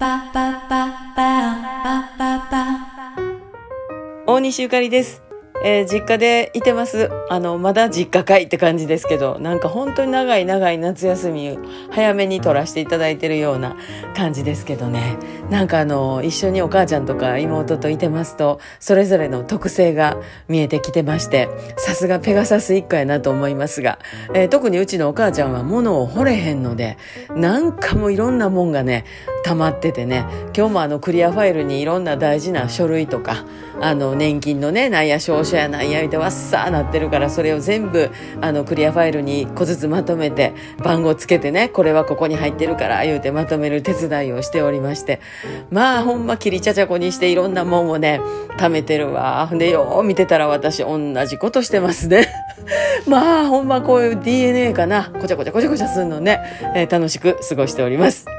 パパパパパパ大西ゆかりですえー、実家でいてます。あの、まだ実家かいって感じですけど、なんか本当に長い長い夏休み、早めに取らせていただいてるような感じですけどね。なんかあの、一緒にお母ちゃんとか妹といてますと、それぞれの特性が見えてきてまして、さすがペガサス一家やなと思いますが、えー、特にうちのお母ちゃんは物を掘れへんので、なんかもういろんなもんがね、溜まっててね、今日もあのクリアファイルにいろんな大事な書類とか、あの年金のね、なんや証書やなんや言うてわっさーなってるからそれを全部あのクリアファイルに一個ずつまとめて番号つけてねこれはここに入ってるから言うてまとめる手伝いをしておりまして。まあほんまきりちゃちゃこにしていろんなもんをね貯めてるわ。でよう見てたら私同じことしてますね。まあほんまこういう DNA かな。こちゃこちゃこちゃこちゃするのね、えー、楽しく過ごしております。